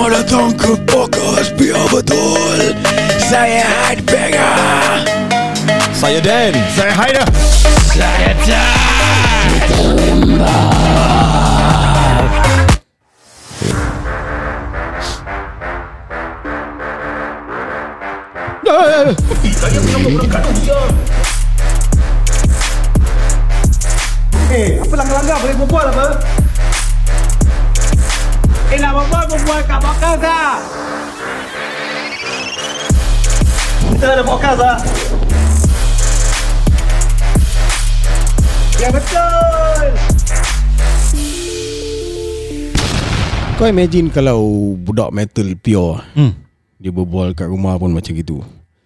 Selamat datang ke podcast Biar Betul Saya Headbanger Saya Dan. Saya Haida Saya Dan. Eh apa langgar-langgar boleh berbual apa Nak berbual berbual kat podcast lah Kita ada podcast lah Ya betul Kau imagine kalau Budak metal pure Hmm. Dia berbual kat rumah pun macam gitu.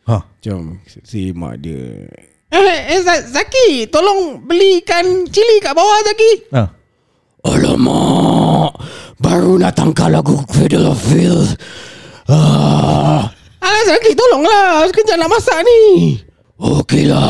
Ha. Macam Si mak dia. Eh, eh Zaki Tolong belikan cili kat bawah Zaki. Ha. Alamak Baru nak tangkal lagu Cradle of Filth ah, Alah Zaki tolonglah Sekejap nak masak ni Okeylah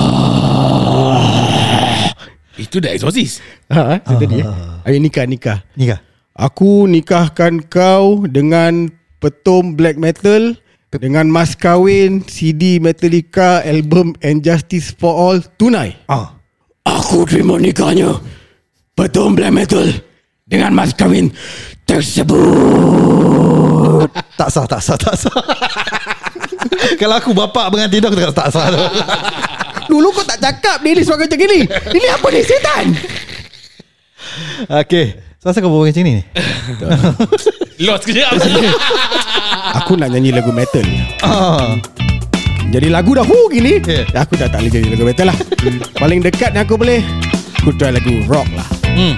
Itu dah exorcist Ha, itu tadi ya. Ayo nikah nikah. Ni kah? Aku nikahkan kau dengan petum black metal dengan mas kahwin CD Metallica album And Justice for All tunai. Ah. Aku terima nikahnya Betul black metal Dengan mas kahwin Tersebut Tak sah, tak sah, tak sah. Kalau aku bapak pengantin tu aku tak tak sah tu. Dulu kau tak cakap dia ni suara macam gini. Ini apa ni setan? Okey. So, asal kau bawa macam ni? Lost kejap Aku nak nyanyi lagu metal. Ah. Jadi lagu dah hu gini. Okay. Aku dah tak boleh jadi lagu metal lah. Paling dekat yang aku boleh aku try lagu rock lah. Hmm.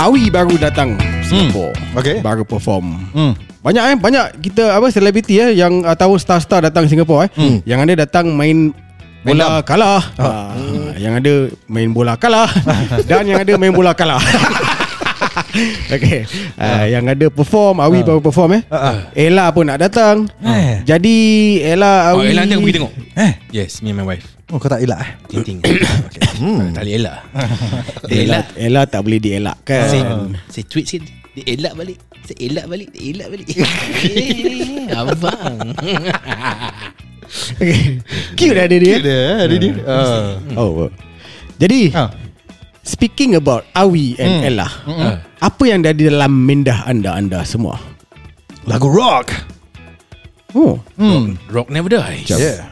Awi baru datang Singapore. Okay. Baru perform. Hmm. Banyak eh banyak kita apa selebriti eh yang uh, tahu star-star datang Singapura eh. Hmm. Yang ada datang main bola kalah. Ha. Yang ada main bola kalah dan yang ada main bola kalah. okay. Uh, yang ada perform Awi baru perform eh. Ah, Ella pun nak datang. Eh. Jadi Ella Oh, Awi Ella nanti aku pergi tengok. Eh. Yes, me and my wife. Oh, kau tak elak eh? Ting-ting. okay. hmm. Tak boleh elak. Ella, elak. Ella tak boleh dielakkan. Saya, saya tweet sikit. Dia elak balik. Saya elak balik. Dia elak balik. Eh, Abang. Okay. Cute dah dia dia. Cute dia, ada dia. Ah. Oh. oh. Jadi Ha. Speaking about Awi and Ella Apa yang ada di dalam minda anda-anda semua Lagu rock. Oh Hmm. Rock never die. Yeah.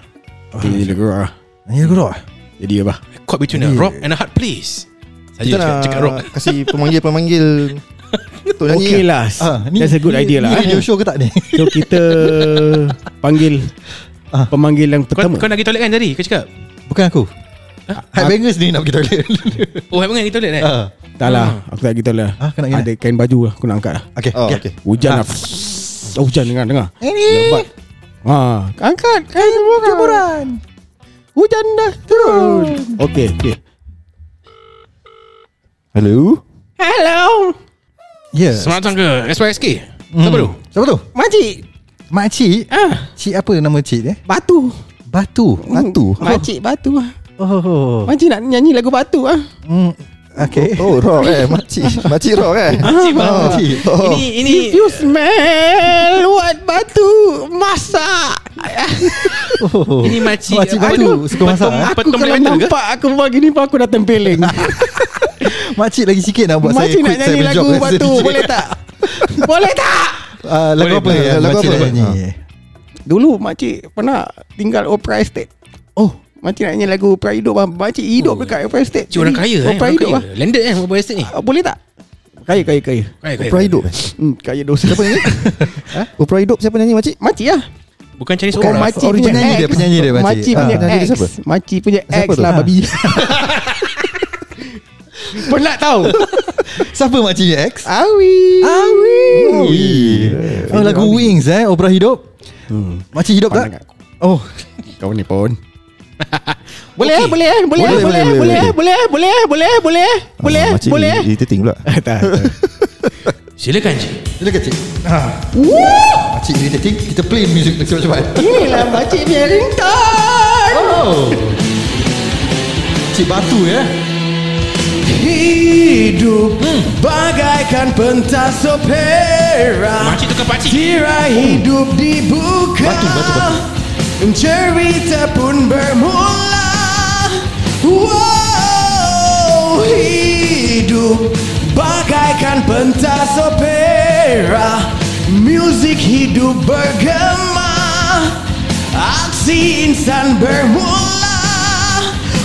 Ini lagu ah. Ni lagu rock. Jadi apa Caught between a rock and a hard place. Saja Kita cakap, nak cakap rock. Kasih pemanggil-pemanggil Untuk nyanyi Okay lah. lah Ah, ni, That's a good ni, idea lah Ni radio eh. show ke tak ni? So kita Panggil Ah. Pemanggil yang Kau, pertama kau nak pergi toilet kan tadi? Kau cakap? Bukan aku. Headbangers ni nak pergi toilet. Oh, Haibang pergi toilet eh? Ah. Tak lah Aku tak lah Ah, kau nak Ada kain baju lah Aku nak angkat lah Okay. Oh, okay. okay. Hujan Ah. lah Oh hujan dengar dengar Ini. Lebat Ha, angkat kain jemuran. Hujan dah turun. Okey, okey. Hello Hello. Ya. Selamat datang ke SYSK. Siapa tu? Siapa tu? Makcik. Makcik. Ah, Cik apa nama cik dia? batu. Batu. Batu Makcik batu. Oh. Makcik nak nyanyi lagu batu ah. Hmm. Okay. Oh rock eh Makcik Makcik rock eh Makcik. Oh. Makcik. Oh. Ini ini If you smell what batu masak. Oh. Ini makcik Makcik apa batu tu? suka masak. Petum- eh? Aku Petum kalau black metal ke? nampak aku buat gini pun aku dah tempeleng. Makcik lagi sikit nak buat saya Makcik nak nyanyi lagu batu boleh tak? boleh tak? Uh, lagu Boleh, apa boleh. yang Lagu makcik apa? Dulu makcik pernah tinggal Opera Estate. Oh. Makcik nak nyanyi lagu Opera hidup bang. Makcik hidup Oh. dekat Opera Estate. Cik orang kaya eh. Opera Orang hidup lah. Landed eh Mobile Estate ni. Ah, Boleh tak? Kaya, kaya, kaya. Kaya, kaya. Opera hidup eh Hmm, kaya dosa. Siapa nyanyi Opera hidup siapa nyanyi makcik Makcik lah. Bukan Chinese Oh, opera. makcik punya nyanyi ex. dia, penyanyi dia, makcik. Makcik Ah, punya penyanyi dia ex. siapa? Makcik punya Siapa ex lah Ah. babi. Pernah tahu? Siapa makcik ni X? Awi. Awi. Awi. Oh, lagu Wings eh Opera hidup Makcik hidup tak? Oh Kau ni pun. Boleh Okey. eh, boleh eh, boleh eh, Boleh, boleh eh, boleh, boleh eh, boleh. boleh eh, boleh eh, boleh eh, boleh eh, boleh eh, Makcik boleh eh. irritating pula Tak, tak. Silakan cik. Silakan cik ha. Makcik irritating Kita play music cepat-cepat Inilah makcik punya ringtone. Oh Cik batu ya Hidup bagaikan pentas opera Makcik tukar pakcik Tirai hidup dibuka Batu, batu, batu. Cerita pun bermula. Wow Hidup. Bagaikan pentas opera. Music hidup bergema. Aksi insan bermula.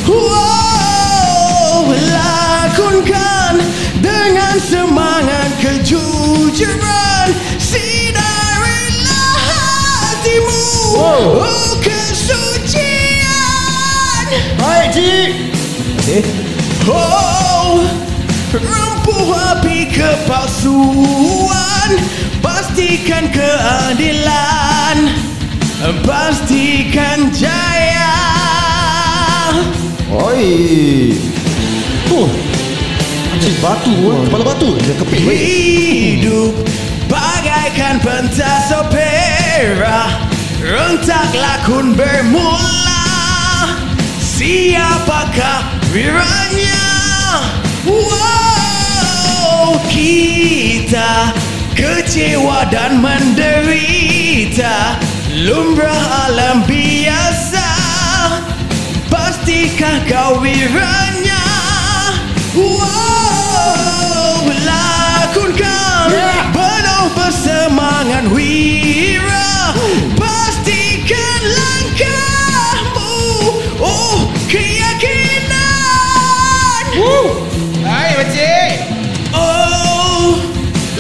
Wow Lakonkan dengan semangat kejujuran. Sinarilah Oh kesucian. Baik cik Oh Rempuh api kepalsuan. Pastikan keadilan. Pastikan jaya. Oi. Oh Cik batu oh. Kepala batu. Dia kepit baik Hidup bagaikan pentas opera Rentak lakon bermula. Siapakah wiranya? Wow Kita kecewa dan menderita. Lumrah alam biasa. Pastikan kau wiranya bersemangat wira Pastikan langkahmu. Oh keyakinan. Hai pakcik Oh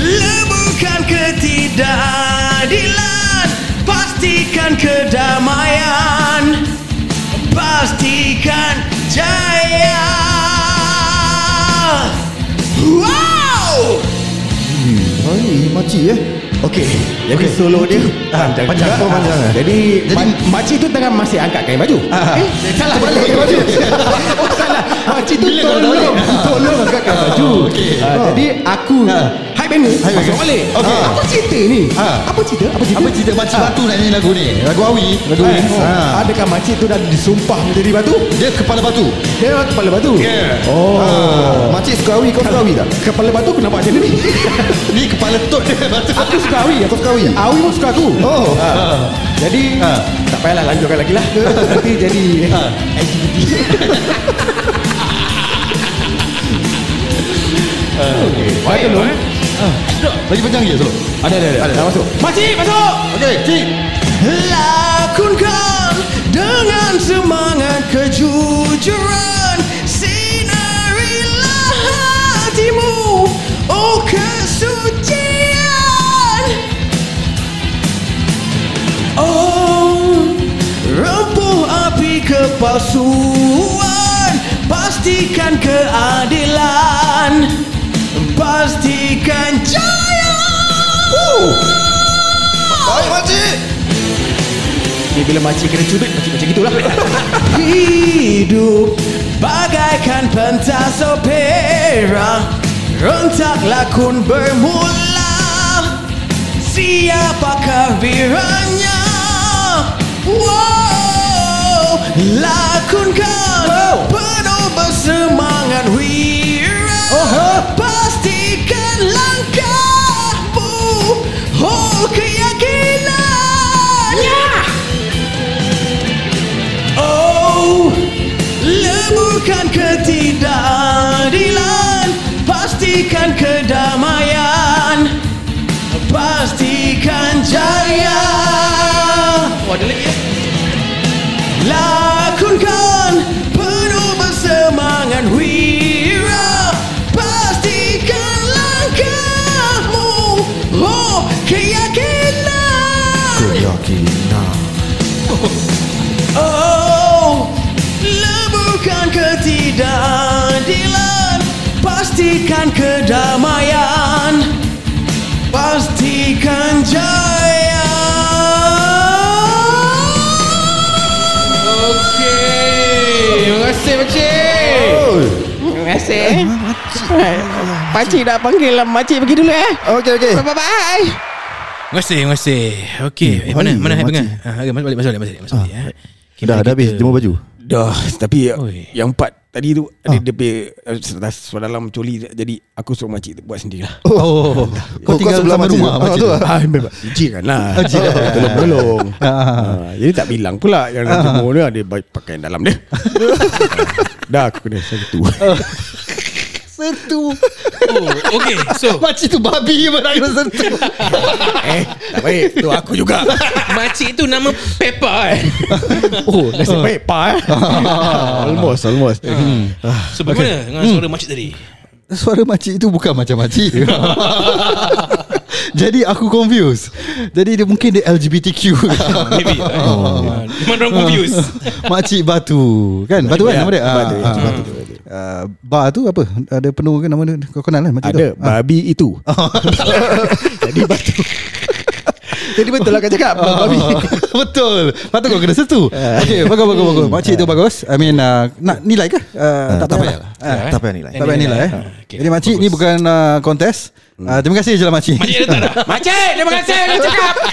Leburkan ketidakadilan. Pastikan kedamaian. Pastikan jaya. Wow! Oi, makcik eh. Okey, jadi solo dia panjang panjang. juga. Oh, panjang, Ah, eh? Jadi, ma- makcik tu tengah masih angkat kain baju. Eh, salah balik kain baju. oh, salah. Makcik tu tolong, tolong angkat kain baju. Ah, Jadi aku Hai band ni Masuk balik Okey. Apa cerita ni? Ah. Apa cerita? Apa cerita? Apa cerita makcik batu nak nyanyi lagu ni Lagu Awi Lagu Eh, Wings oh, ha. Adakah makcik tu dah disumpah menjadi batu? Dia kepala batu Dia kepala batu? Yeah. Oh Ah, makcik suka awi, kau suka awi tak? Kepala batu aku nampak macam ni Ni kepala tot dia batu Aku suka awi Kau suka awi? Awi pun suka aku Oh. Ah. Jadi Ah. Tak payahlah lanjutkan lagi lah Nanti jadi LGBT Okay Baik dulu Lagi panjang lagi solo Ada ada ada. Dah masuk. Makcik masuk! Okey cik. Lakonkan dengan semangat kejujuran Sinarilah hatimu Oh kesucian. Oh Rempuh api kepalsuan Pastikan keadilan Pastikan jaya. Baik makcik. Ni bila makcik kena cubit Makcik macam gitulah. Hidup Bagaikan pentas opera. Rentak lakon bermula. Siapakah wiranya Wow Lakonkan Penuh bersemangat wira. Pastikan langkahmu Oh keyakinan. Oh Leburkan ketidakadilan. Pastikan kedamaian. Pastikan jaya. Oh ada lagi ya. Lakonkan Oh Leburkan ketidakadilan. Pastikan kedamaian. Pastikan jaya. Okey Terima kasih pakcik Terima kasih. Pakcik dah panggil lah Makcik pergi dulu eh. Okey okey. Bye-bye Terima kasih Terima kasih. Okey eh, Mana mana hai pengang ah, okay, Masuk balik Masuk balik Masuk balik, masuk balik eh. Okay, Dah mari dah habis kita- jemur baju. Dah Tapi Oi. Yang empat Tadi tu Ada dia punya uh, dalam coli Jadi aku suruh makcik buat sendirilah Oh, kau kau tinggal sebelah sama makcik rumah Ah, tu. lah. Ah, memang Jiran lah Oh, jiran. Tolong-tolong Ah. Ah, Jadi tak bilang pula Yang nak jemur dia Ada baik pakaian dalam dia Dah aku kena satu Sentuh. Oh, okay. So, Makcik tu babi nak kena sentuh. Eh tak baik Tu aku juga makcik tu nama Peppa eh. Oh nasib baik pa eh Almost Almost So, bagaimana dengan suara makcik tadi? Suara makcik tu bukan macam makcik. Jadi aku confused. Jadi dia mungkin dia LGBTQ. Maybe. Oh. Memang orang confused. makcik batu. Kan? Batu kan nama dia? Batu, Ah, ah. Batu, Batu. Uh, bar tu apa? Ada penuh ke nama dia? Kau kenal kan makcik Ada tu? Ah. babi itu Jadi batu Jadi betul lah kau cakap Babi Betul. Patut kau kena sentuh Okay bagus bagus bagus. Makcik tu bagus. I mean uh, Nak nilai ke? Uh, tak payah Ah, Tak payah nilai. Tak payah nilai eh. Okay, Jadi makcik ni bukan uh, kontes. Uh, Terima kasih je lah makcik. Makcik dah tak dah. Makcik, terima kasih. Kau cakap.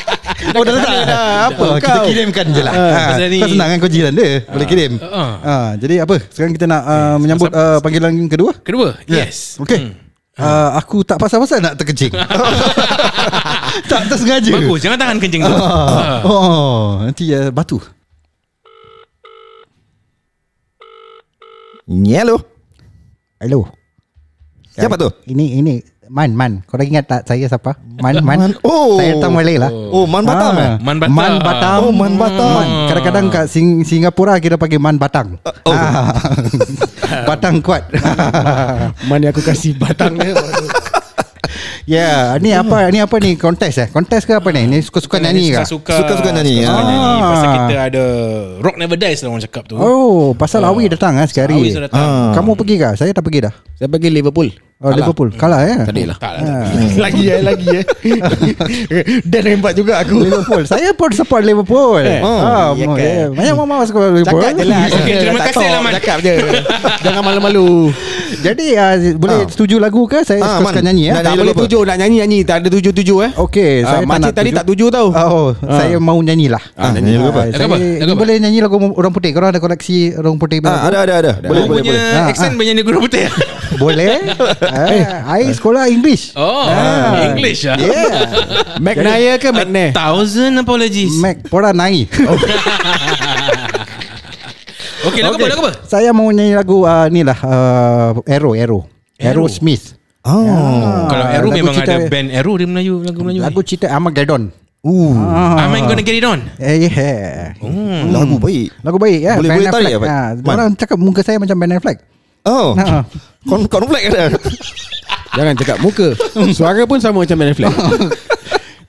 Oh dah letak. Dah. Apa oh, Kita kau? kirimkan je lah. Ah, Ah, pasal ni- Kau senang kan kau jiran dia? Boleh kirim. ah. Ah, Jadi apa? Sekarang kita nak uh, menyambut uh, panggilan kedua? Kedua, yes. Okay uh, Aku tak pasal-pasal nak terkencing Tak tersengaja Bagus, jangan tahan kencing tu. Ah. Oh, nanti uh, batu. Hello Hello. Siapa tu? Ini ini Man Man. Kau ingat tak saya siapa? Man Man. Man. Oh. Saya datang Malay lah. Oh Man Batam eh Man Batam. Man Batam. Oh, Man Batam. Man. Kadang-kadang kat Sing Singapura kita panggil Man Batang. oh. Ah. Batang kuat. Mana aku kasih batang dia Ya, yeah, ni apa ni apa ni kontes eh? Kontes ke apa ni? Ni suka-suka nyanyi ke? Suka-suka Suka-suka nyanyi, Suka ah. nyanyi Pasal kita ada Rock never dies lah orang cakap tu Oh, pasal Awi datang ah sekali. Awi sudah datang. Ah. Kamu pergi ke? Saya tak pergi dah. Saya pergi Liverpool Oh, Liverpool. Kalah ya? Tadi lah Tak lah Lagi eh Lagi eh Dan rembat juga aku Liverpool. Saya pun support Liverpool. Eh, ah, eh, banyak mama suka Liverpool. Cakap je lah Okey, terima Tak kasih lah, Man. Cakap je Jangan malu-malu Jadi uh, boleh Ah. setuju lagu ke? Saya Ah, Man. nyanyi ya. Tak boleh tuju Nak nyanyi-nyanyi Tak ada tuju-tuju eh Okey, Ah, saya makcik tadi tak tuju tau. Oh, Ah. saya mau nyanyi lah. Ah, nyanyi lagu apa? boleh nyanyi lagu orang putih. Korang ada koleksi orang putih Ah, ada ada ada Boleh Boleh punya Ah, accent Banyak guru putih Boleh? Eh, I sekolah English. Oh Ah. English lah Yeah. McNair ke McNair Thousand apologies Mac pora nai. Okay lagu apa lagu apa saya mau nyanyi lagu uh, ni lah uh, Arrow Arrow. Arrow Smith. Oh Kalau Arrow lagu memang cerita- ada band Arrow Dia Melayu Lagu Melayu Lagu cerita Armageddon. Uh Ah. Am I gonna get it on Eh, yeah. Lagu baik Lagu baik ya. Boleh- Ben boleh tarik? Ah, Man. orang cakap muka saya macam Ben Affleck. Oh Ah. Kon Konflik ada Jangan cakap muka Suara pun sama macam Ben Affleck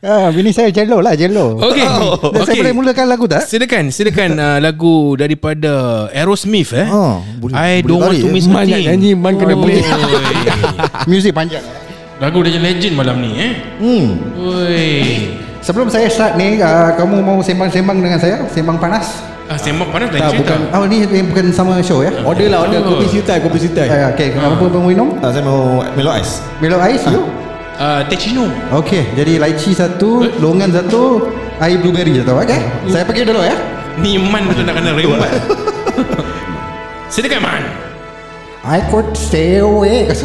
Ah, bini saya jello lah jello. Okay Dan Saya boleh mulakan lagu tak? Silakan Silakan uh, lagu daripada Aerosmith eh Oh, boleh- I boleh don't want to eh. miss Man nothing nyanyi Man kena Oi. play Muzik panjang. Lagu jadi legend malam ni eh Hmm Oi Sebelum saya start ni, uh, kamu mau sembang-sembang dengan saya? Sembang panas? Ah sembang panas Tak, lain cerita Oh, ni ni bukan sama show ya? Order lah order Kopi sitai Kopi sitai Uh, okay, apa mau minum? ah, Saya mau Milo Ice Milo ais, you? uh, Techino Okay, jadi lychee satu, longan satu, air blueberry satu. Okay, saya pergi dulu ya. Ni Man betul nak kena rembat Silakan Man I could stay awake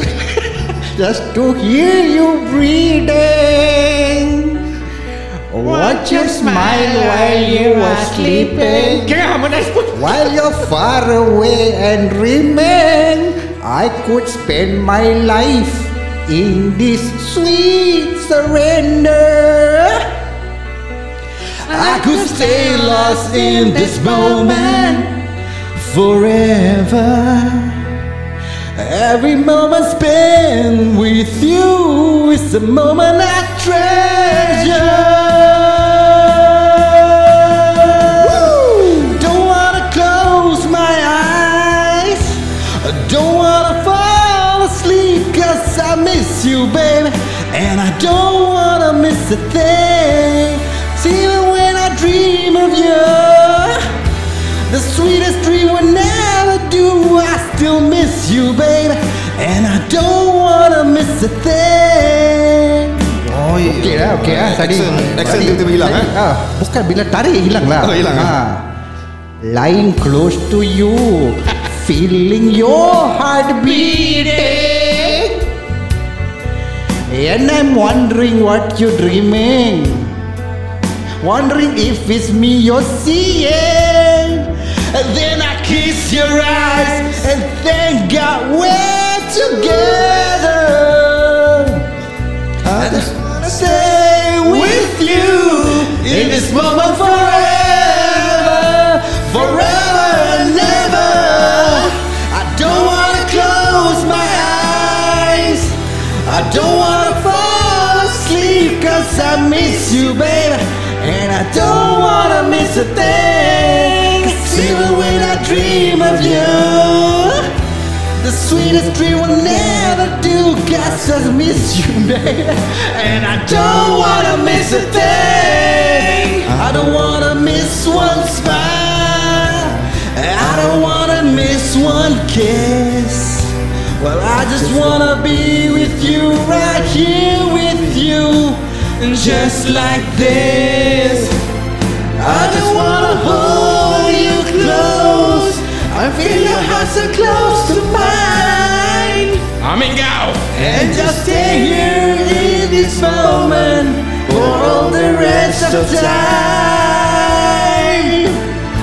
just to hear you breathing. Watch your smile while you are sleeping. While you're far away and remain, I could spend my life in this sweet surrender. I could stay lost in this moment forever. Every moment spent with you is a moment I treasure. Don't wanna close my eyes. I don't wanna fall asleep I miss you, baby. And I don't wanna miss a thing. Even when I dream of you, the sweetest dream will never do. I still miss you, baby. And I don't wanna miss a thing. Oh iya Okey lah, okey lah tadi. Accent Accent Tadi- tiba-tiba hilang tadi- eh Ah, bukan bila tarik hilang lah. Oh, hilang, Ah. Lying close to you, feeling your heart beating. And I'm wondering what you're dreaming. Wondering if it's me you're seeing. And then I kiss your eyes and thank God we're together. I just wanna stay with you in this moment forever, forever and ever. I don't wanna close my eyes. I don't wanna fall asleep cause I miss you, baby. And I don't wanna miss a thing. Cause even when I dream of you, sweetest dream will never do. Cause I miss you, baby And I don't wanna miss a thing. I don't wanna miss one smile. I don't wanna miss one kiss. Well, I just wanna be with you Right here with you. And Just like this I just wanna hold I feel your heart so close to mine. Amin kau And just stay here in this moment For all the rest of time.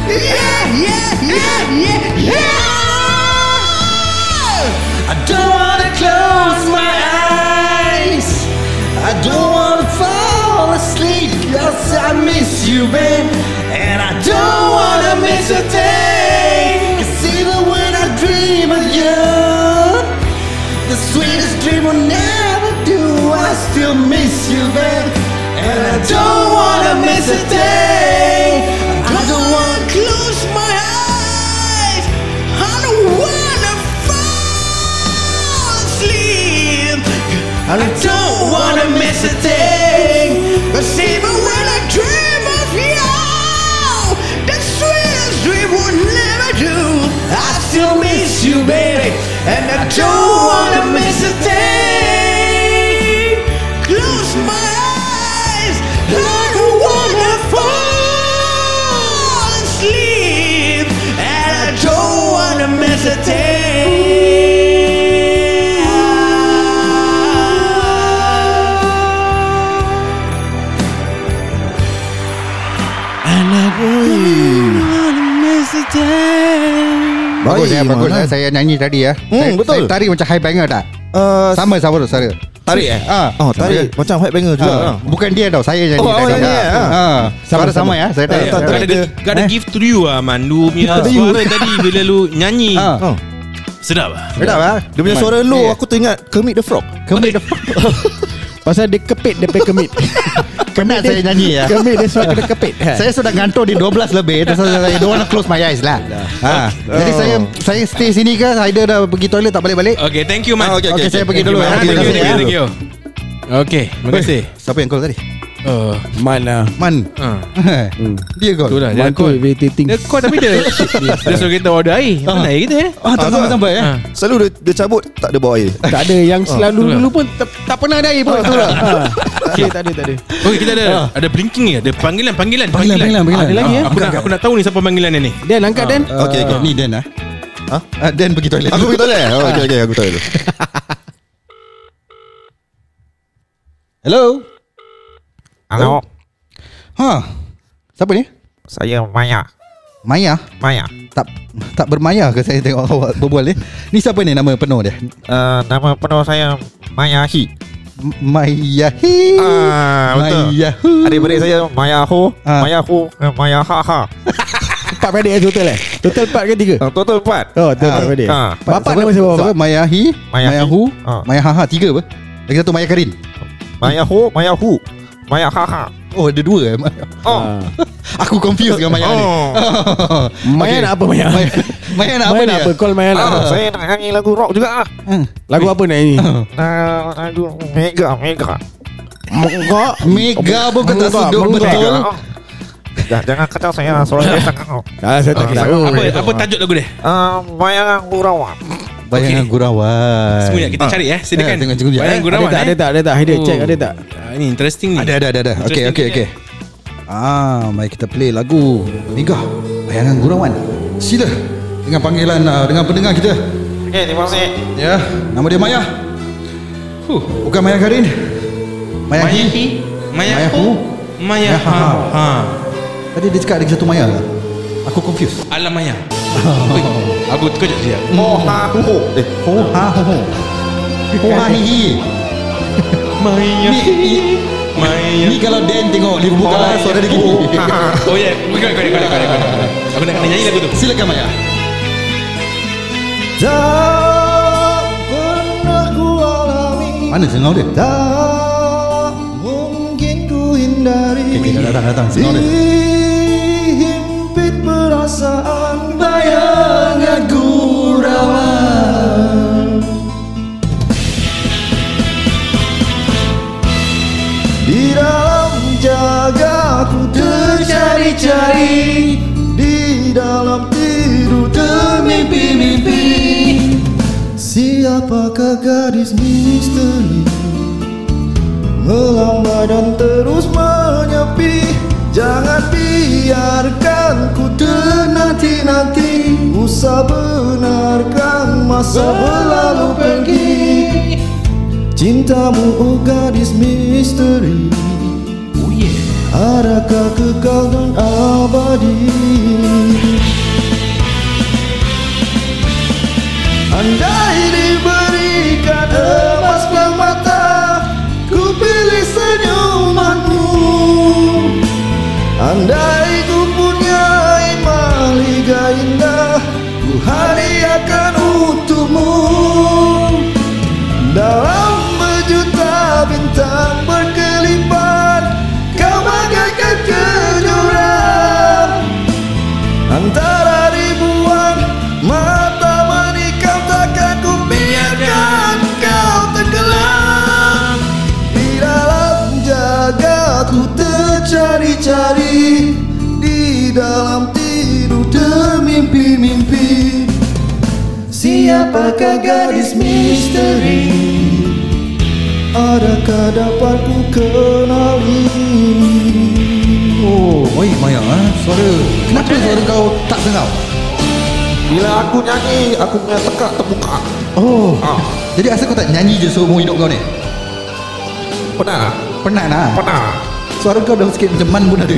Yeah, yeah, yeah, yeah, yeah. I don't wanna close my eyes. I don't wanna fall asleep Cause I miss you, babe. And I don't wanna miss a thing The sweetest dream will never do. I still miss you, babe. And I don't wanna miss a day. I don't wanna close my eyes. I don't wanna fall asleep. I don't wanna miss a thing don't wanna miss a thing Bagus ya, bagus ya. Saya nyanyi tadi ya. Hmm, saya, betul. Saya tari macam high banger tak? Uh, Sama sama tu saya. Tarik eh? Ah, Oh tarik Macam white banger juga Ah, ah. bukan dia tau, saya nyanyi Oh, tadi. awak nyanyi, Ah, ah. ah. Suara sama ya, saya tadi. Tak. Gotta, Dia- gotta Eh? give to you ah Man Lu punya Ah. suara tadi Bila lu nyanyi Ah. Oh. Sedap lah Sedap ah. Dia punya suara low Aku teringat Kermit the Frog Kemit the Pasal dia kepit Dia pay kemit Penat saya nyanyi ya. Kemit dia suara kena kepit Saya sudah ngantuk di 12 lebih Terus saya don't wanna close my eyes lah ha. Jadi saya saya stay sini ke Haider dah pergi toilet tak balik-balik Okay thank you man Ah, okay, Okay, saya pergi Thank dulu you, ya. Thank you, kasih thank you, thank you. Okay, terima kasih. Siapa yang call tadi? Uh, Mana Man. Uh, Dia call itulah dia Man tu call. irritating. Dia call tapi dia dia suruh kita order air. Mana air kita eh? Ah, tak sampai-sampai eh? Ah. Selalu dia, dia cabut Tak ada bawa air. Tak ada yang selalu itulah. dulu pun tak, tak pernah ada air pun. Lah. Okay tak ada tak ada. Okay, kita ada ada blinking ni, ada panggilan, panggilan, Panggilan, panggilan, panggilan. Ada lagi, Ah, eh? Aku nak tahu ni siapa panggilan ni. Dan angkat Dan. Okay, okay. Ni Dan ah. Ha? Ah, Dan pergi toilet. Aku pergi toilet? Oh okay okay Aku toilet Hello Halo, Ha Siapa ni? saya Maya. Maya Maya. Tak tak bermaya ke saya tengok awak berbual ni Ni siapa ni nama penuh dia? Uh, nama penuh saya Maya Hi. M- Mayahi Ah, betul. Mayahu Adik-beradik saya Maya Ho, Ah. Maya Hu, dan Maya Ha Ha. Empat beradik eh total eh Total empat ke tiga Uh, total empat. Oh total empat beradik Ah. Bapak Siapa- nama siapa Siapa? bapak Mayahi Mayahi. Mayahu Ah. Mayahaha Tiga apa? Lagi satu Maya Karin Maya Ho, Maya Maya Ha Ha. Oh ada dua eh Oh. Ah. Aku confused dengan Maya ni Oh. Maya nak apa Maya Maya, Maya nak apa Maya ni? nak apa Call Maya nak Ah, apa saya nak nyanyi lagu rock juga ah. Lagu apa nak ini Nah, lagu Mega, Mega. Mega pun kau tak sedut betul. Dah, jangan kacau saya suara saya sangat. Oh. Ah, saya tak kisah Apa apa tajuk lagu dia? Uh, Bayang Gurawan. Bayangan Gurawan Semua nak kita cari eh. Silakan. Eh, tengok sekejap, Bayang eh. Gurawan Ada tak ada eh. tak ada tak Haider Oh. check ada tak Ah, Ini interesting ni. Ada ada ada ada Okey okey okey Ah, mari kita play lagu Mega Bayangan Gurawan Sila dengan panggilan uh, dengan pendengar kita. Okey, terima kasih. Ya, nama dia Maya. Huh, bukan Maya Karin. Maya, Maya Hi. Maya Maya Hu. Maya Maya Ha Ha. Ha Tadi dia cakap ada satu Maya lah. Aku confused. Alam Maya Aku terkejut dia Oh ha ho ho. Eh, Ho ha ho ho. Ho ha hi hi. Maya Ni, ni, Maya ni kalau Dan tengok Liverpool kalah suara dia gini. Oh ya correct correct correct correct. Aku nak kena nyanyi lagu tu Silakan Maya. Tak pernah ku alami Mana sengau dia? Tak mungkin ku hindari Okey, okay, datang datang sengau dia. Perasaan bayangan gurauan Di dalam jaga ku tercari-cari. Di dalam tidur termimpi-mimpi. Siapakah gadis misteri? Melambai dan terus menyepi. Jangan biarkan ku ternanti-nanti Usah benarkan masa berlalu pergi. Cintamu oh gadis misteri. Oh yeah. Adakah kekal dan abadi? Andai Siapakah gadis misteri Adakah dapat ku kenali Oh, baik Maya ah. Suara Kenapa suara kau tak sengau? bila aku nyanyi, aku punya tekak terbuka. Oh. Ah, Jadi asal kau tak nyanyi je seumur hidup kau ni? pernah? Penat lah. Pernah. Suara kau dah sikit macam man pun ada.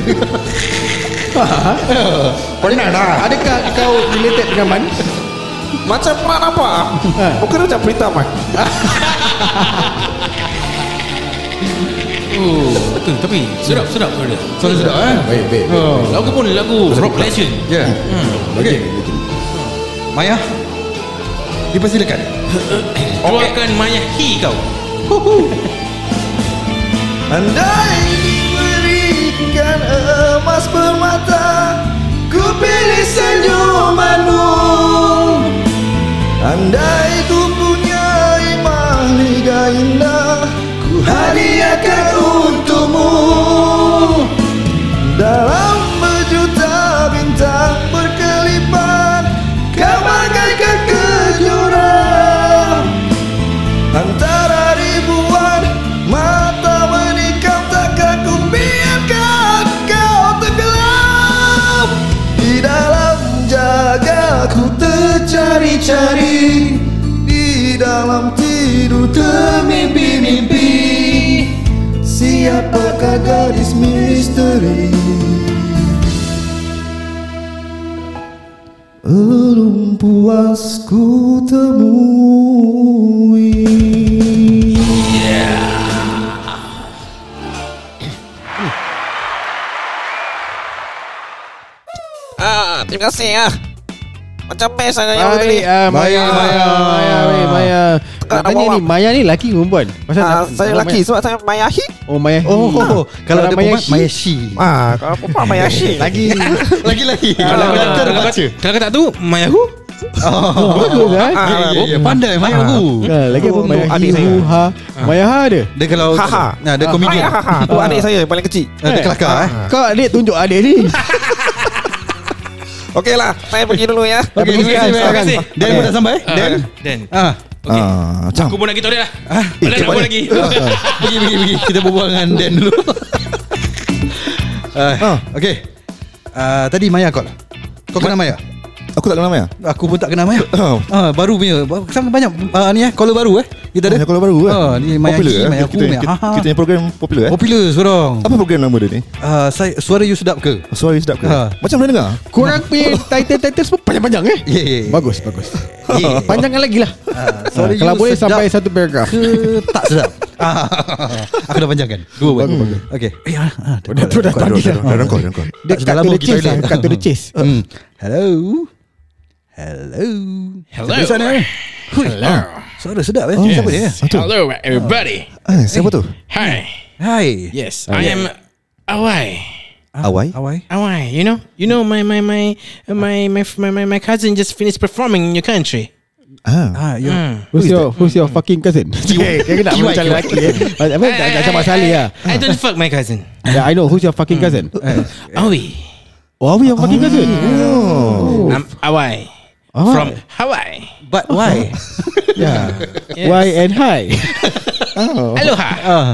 Pernah dah Adakah kau related dengan Man? Macam pernah nampak. Bukan macam Prita man. Oh Betul tapi Sedap sedap suara dia Suara sedap eh? Baik baik Oh. Lagu pun lagu rock legend Ya. hmm. Okey. Maya. Dipersilakan. Keluarkan Maya Hi kau Andai diberikan emas permata Ku pilih senyumanmu Andai ku punyai mahliga indah Gadis misteri Belum puas ku temui Ah, terima kasih ah. Macam best saya yang tadi. ah, Maya, Maya, Maya, Maya, Maya. Nak tanya bawa. ni, Maya ni laki ke perempuan? Pasal Ah, nak- saya lelaki sebab saya. Maya. Oh, Maya. Oh, Ah. kalau Kalau ada Maya perempuan Shi? Maya Shi. Ah, kalau perempuan Mayashi. Lagi lagi lagi. Kalau Kalau kalau kata kalau kata- kalau kau tak tahu Maya Hu Oh. Bagus kan? Ah, Ya, ya, ya. Pandai Maya Ah. Hu. Ha, lagi apa Maya adik Hi, saya. Hu, Ha. Maya Ha ada. Dia kalau Haha. Nah, dia komedian. Ha ha. Tu adik saya yang paling kecil. Ah, Dia kelakar eh. Kau adik tunjuk adik ni. Okeylah, saya pergi dulu ya. Okey, Terima kasih, terima kasih. Dan pun dah sampai? Ah, Dan. Dan Ah. Okay. Ah, macam. Aku pun nak pergi toilet lah. Ah, Ada nak buat lagi. Pergi pergi pergi. Kita berbual dengan Dan dulu. Uh, Okay uh, Tadi Maya call. Kau kenal Maya? Aku tak kenal Maya Aku pun tak kenal Maya Oh. ah, Baru punya Sekarang banyak uh, Ni eh Caller baru eh Kita ada Banyak caller baru, eh? ah, Ni Maya Popular Ki, eh? Maya kita, Ku Maya kita, Ha, ha. kita punya program popular eh Popular seorang Apa program nama dia ni uh, saya, Suara you sedap ke Suara sedap ke Ha. Macam mana dengar Korang punya title-title semua panjang-panjang eh Yeah, yeah, yeah. Bagus bagus Yeah. Panjangkan lagi lah Ah, Suara Kalau you boleh sampai satu paragraf ke tak sedap ah, Aku dah panjangkan Dua Okay eh, ah, ah, Dah tu dah tadi dah Dah rangkau dah rangkau Dia cut to lama the chase lah Cut to the chase hmm. Hello. Hello. Hello. Di sana Hui, Hello. ah, Suara sedap eh? Siapa dia Hello, everybody. Eh siapa tu? Hi. Hai Yes, I am Awai. Awai? Awai. Awai, you know, you know, my my my my my my my, my cousin just finished performing in your country. Ah, Ah, you Hmm. Who's your Who's your fucking cousin? Eh Kira nak macam lelaki eh? Apa tak sama Salih lah I don't fuck my cousin. Yeah I know. Who's your fucking cousin? Awi. Oh Awi your fucking cousin? I'm Awai. Ah. From Hawaii. But why Yeah Yes. Why and hi Aloha. Ah,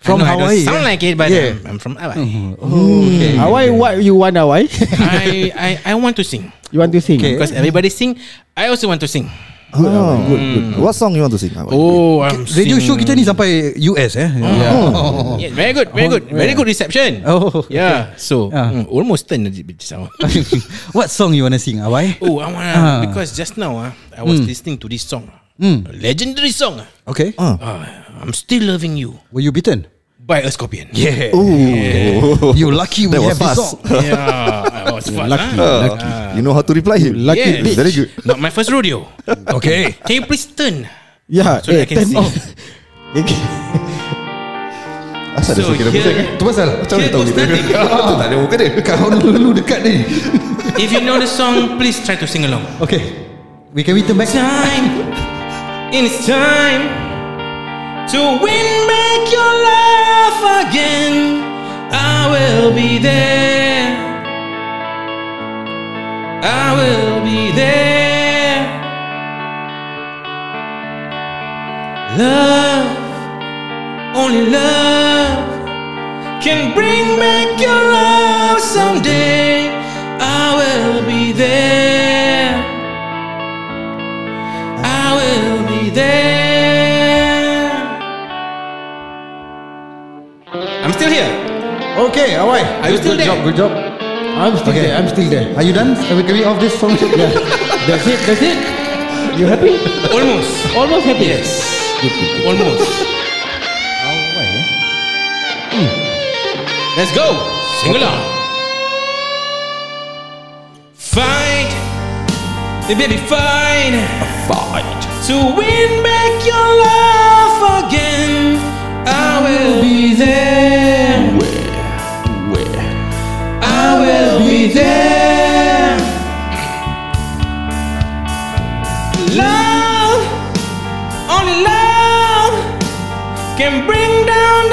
From I know I Hawaii don't sound eh? like it, but Yeah. I'm, I'm from Hawaii. okay. Why what you want Why I, I I want to sing You want to sing Okay. because everybody sing. I also want to sing. Good, ah, good, good. What song you want to sing Awai? Oh, I'm Radio show kita ni sampai US eh Oh. Yeah, very good, very good, very good reception. Oh Yeah, so Ah. mm, almost ten now. What song you wanna sing Awai Oh, I wanna Ah. because just now uh, I was listening to this song, Hmm. a legendary song. ah. Okay Ah. Uh, I'm still loving you Were you beaten by a scorpion. Yeah Oh, You lucky we That have this fast. song yeah, I was fun. Lucky, huh? lucky. You know how to reply him Lucky Yes. bitch. Very good Not my first rodeo. Okay Can you please turn? Yeah So that I can turn sing. off. Asal dia So suruh kira here- pusing eh Tu pasal Macam mana tahu kita nothing. Tu tak ada muka dia Kau dulu dekat ni If you know the song, please try to sing along. Okay We can return back Time, it's time to win back your love again. I will be there. I will be there. Love, only love can bring back your love someday. I will be there. Okay Awai Are you still Good there? job Good job I'm still Okay. there I'm still there Are you done Can we, can we off this song yeah. That's it That's it You happy Almost. Almost happy Yes. good. Almost. Awai eh Let's go. Sing along. Fight, baby, fight. Fight to win back your love again. I will be there. I will be there. Love, only love can bring down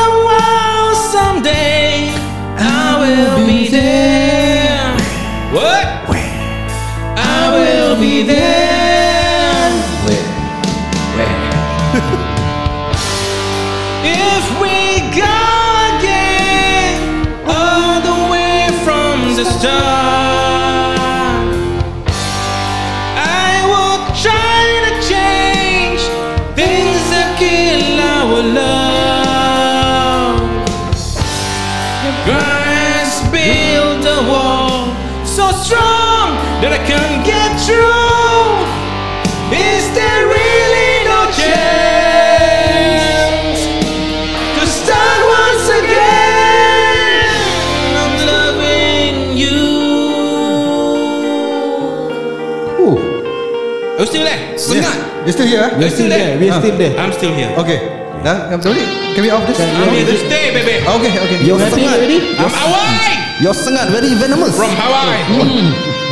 You still here eh? Are you still there? We are still there I'm still here. Okay Dah Am sorry Can we off this I'm here to stay, baby. Okay okay You happy sangat. already I'm Hawaii Your sengat very venomous from Hawaii.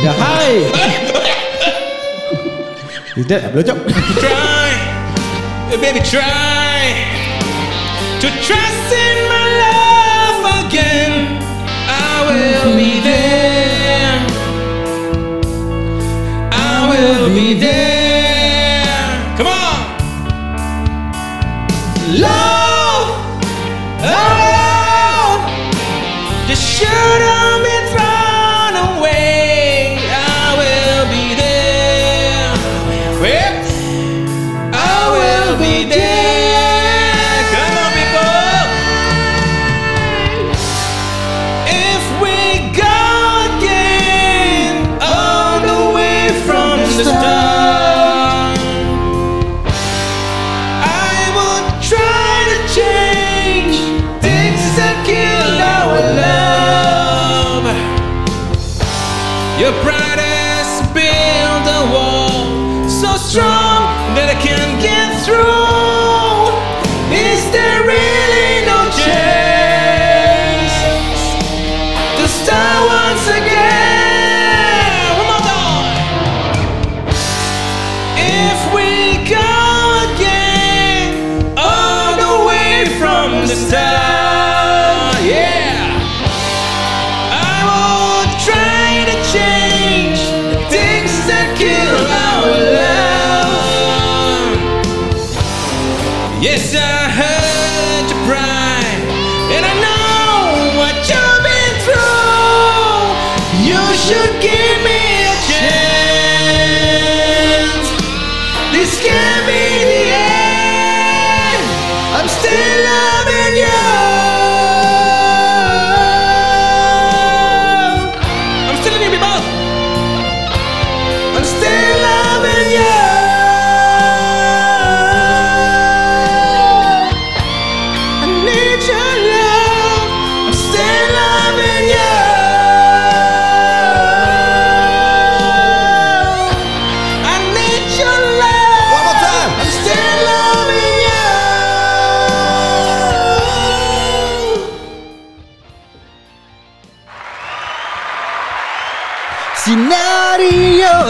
Yeah hi Is that blowjob try, eh, baby, try to trust in my love again. I will be there. I will be there. Your pride has built a wall so strong that I can't get through.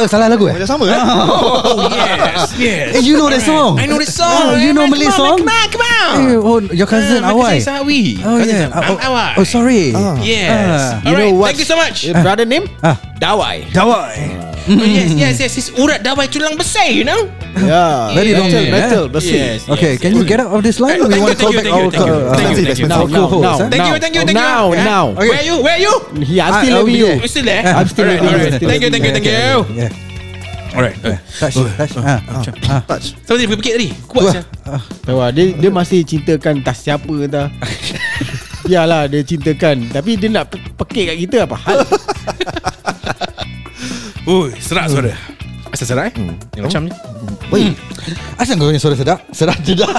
Eh, Salah lagu eh Macam sama eh Oh yes, yes. Eh you know that song I know this song. Oh, You know. Malay Come on, song. Come on, Eh, come on. Oh your cousin Ah, my Awai cousin Sawi. Oh Cousin yeah Sam- oh, Awai. oh sorry Yes. Ah. You Alright, know what? Thank you so much. Eh, Brother name? Ah. Dawai. Dawai Oh, yes, yes, yes. It's urat dawai tulang besar, you know. Yeah. Very long name, metal, eh? besi. Yes. Okay can you get out of this line Eh, We thank want you, to call thank back you, our thank you, thank you, thank you. our Now, co-host now, eh? Thank you, Now. thank you, thank you. Now, Yeah. now. Okay. Where are you? Where are you? Yeah, I'm still be you. You still there? I'm still loving you. Thank you, thank you, thank you. Yeah. Alright. Touch touch ah, ah, ah. Touch Sama dia berpikir tadi. Kuat saya. Tahu tak, dia, dia masih cintakan tas siapa tak Biarlah dia cintakan Tapi dia nak pe- pekik kat kita apa hal Ui, serak suara. Asal serak eh? Yang macam ni. Wait Asal kau punya suara sedap Sedap tidak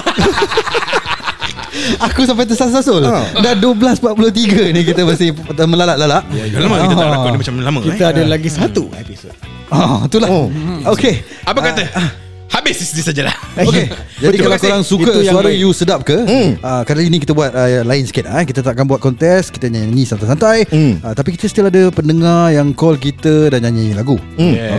Aku sampai tersasul Ah. Dah 12.43 ni Kita masih melalat-lalat Dah lama kita tak Oh. lakon ni macam lama Kita eh. ada lagi satu episod Oh, itulah. Okay. Apa kata? Habis di sini sajalah. Okay. Jadi Terima kalau korang suka Itu suara you sedap ke? Uh, kali ini kita buat uh, lain sikit. Uh, kita tak akan buat kontes, kita nyanyi santai-santai. Hmm. Uh, tapi kita still ada pendengar yang call kita dan nyanyi lagu.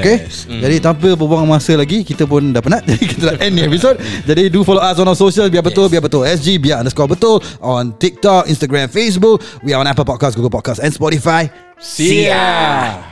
Okay. Jadi tanpa berbuang masa lagi, kita pun dah penat. Jadi kita dah end ni episode. Jadi do follow us on our social biar betul, biar betul. SG biar underscore betul on TikTok, Instagram, Facebook. We are on Apple Podcast, Google Podcast and Spotify. See ya.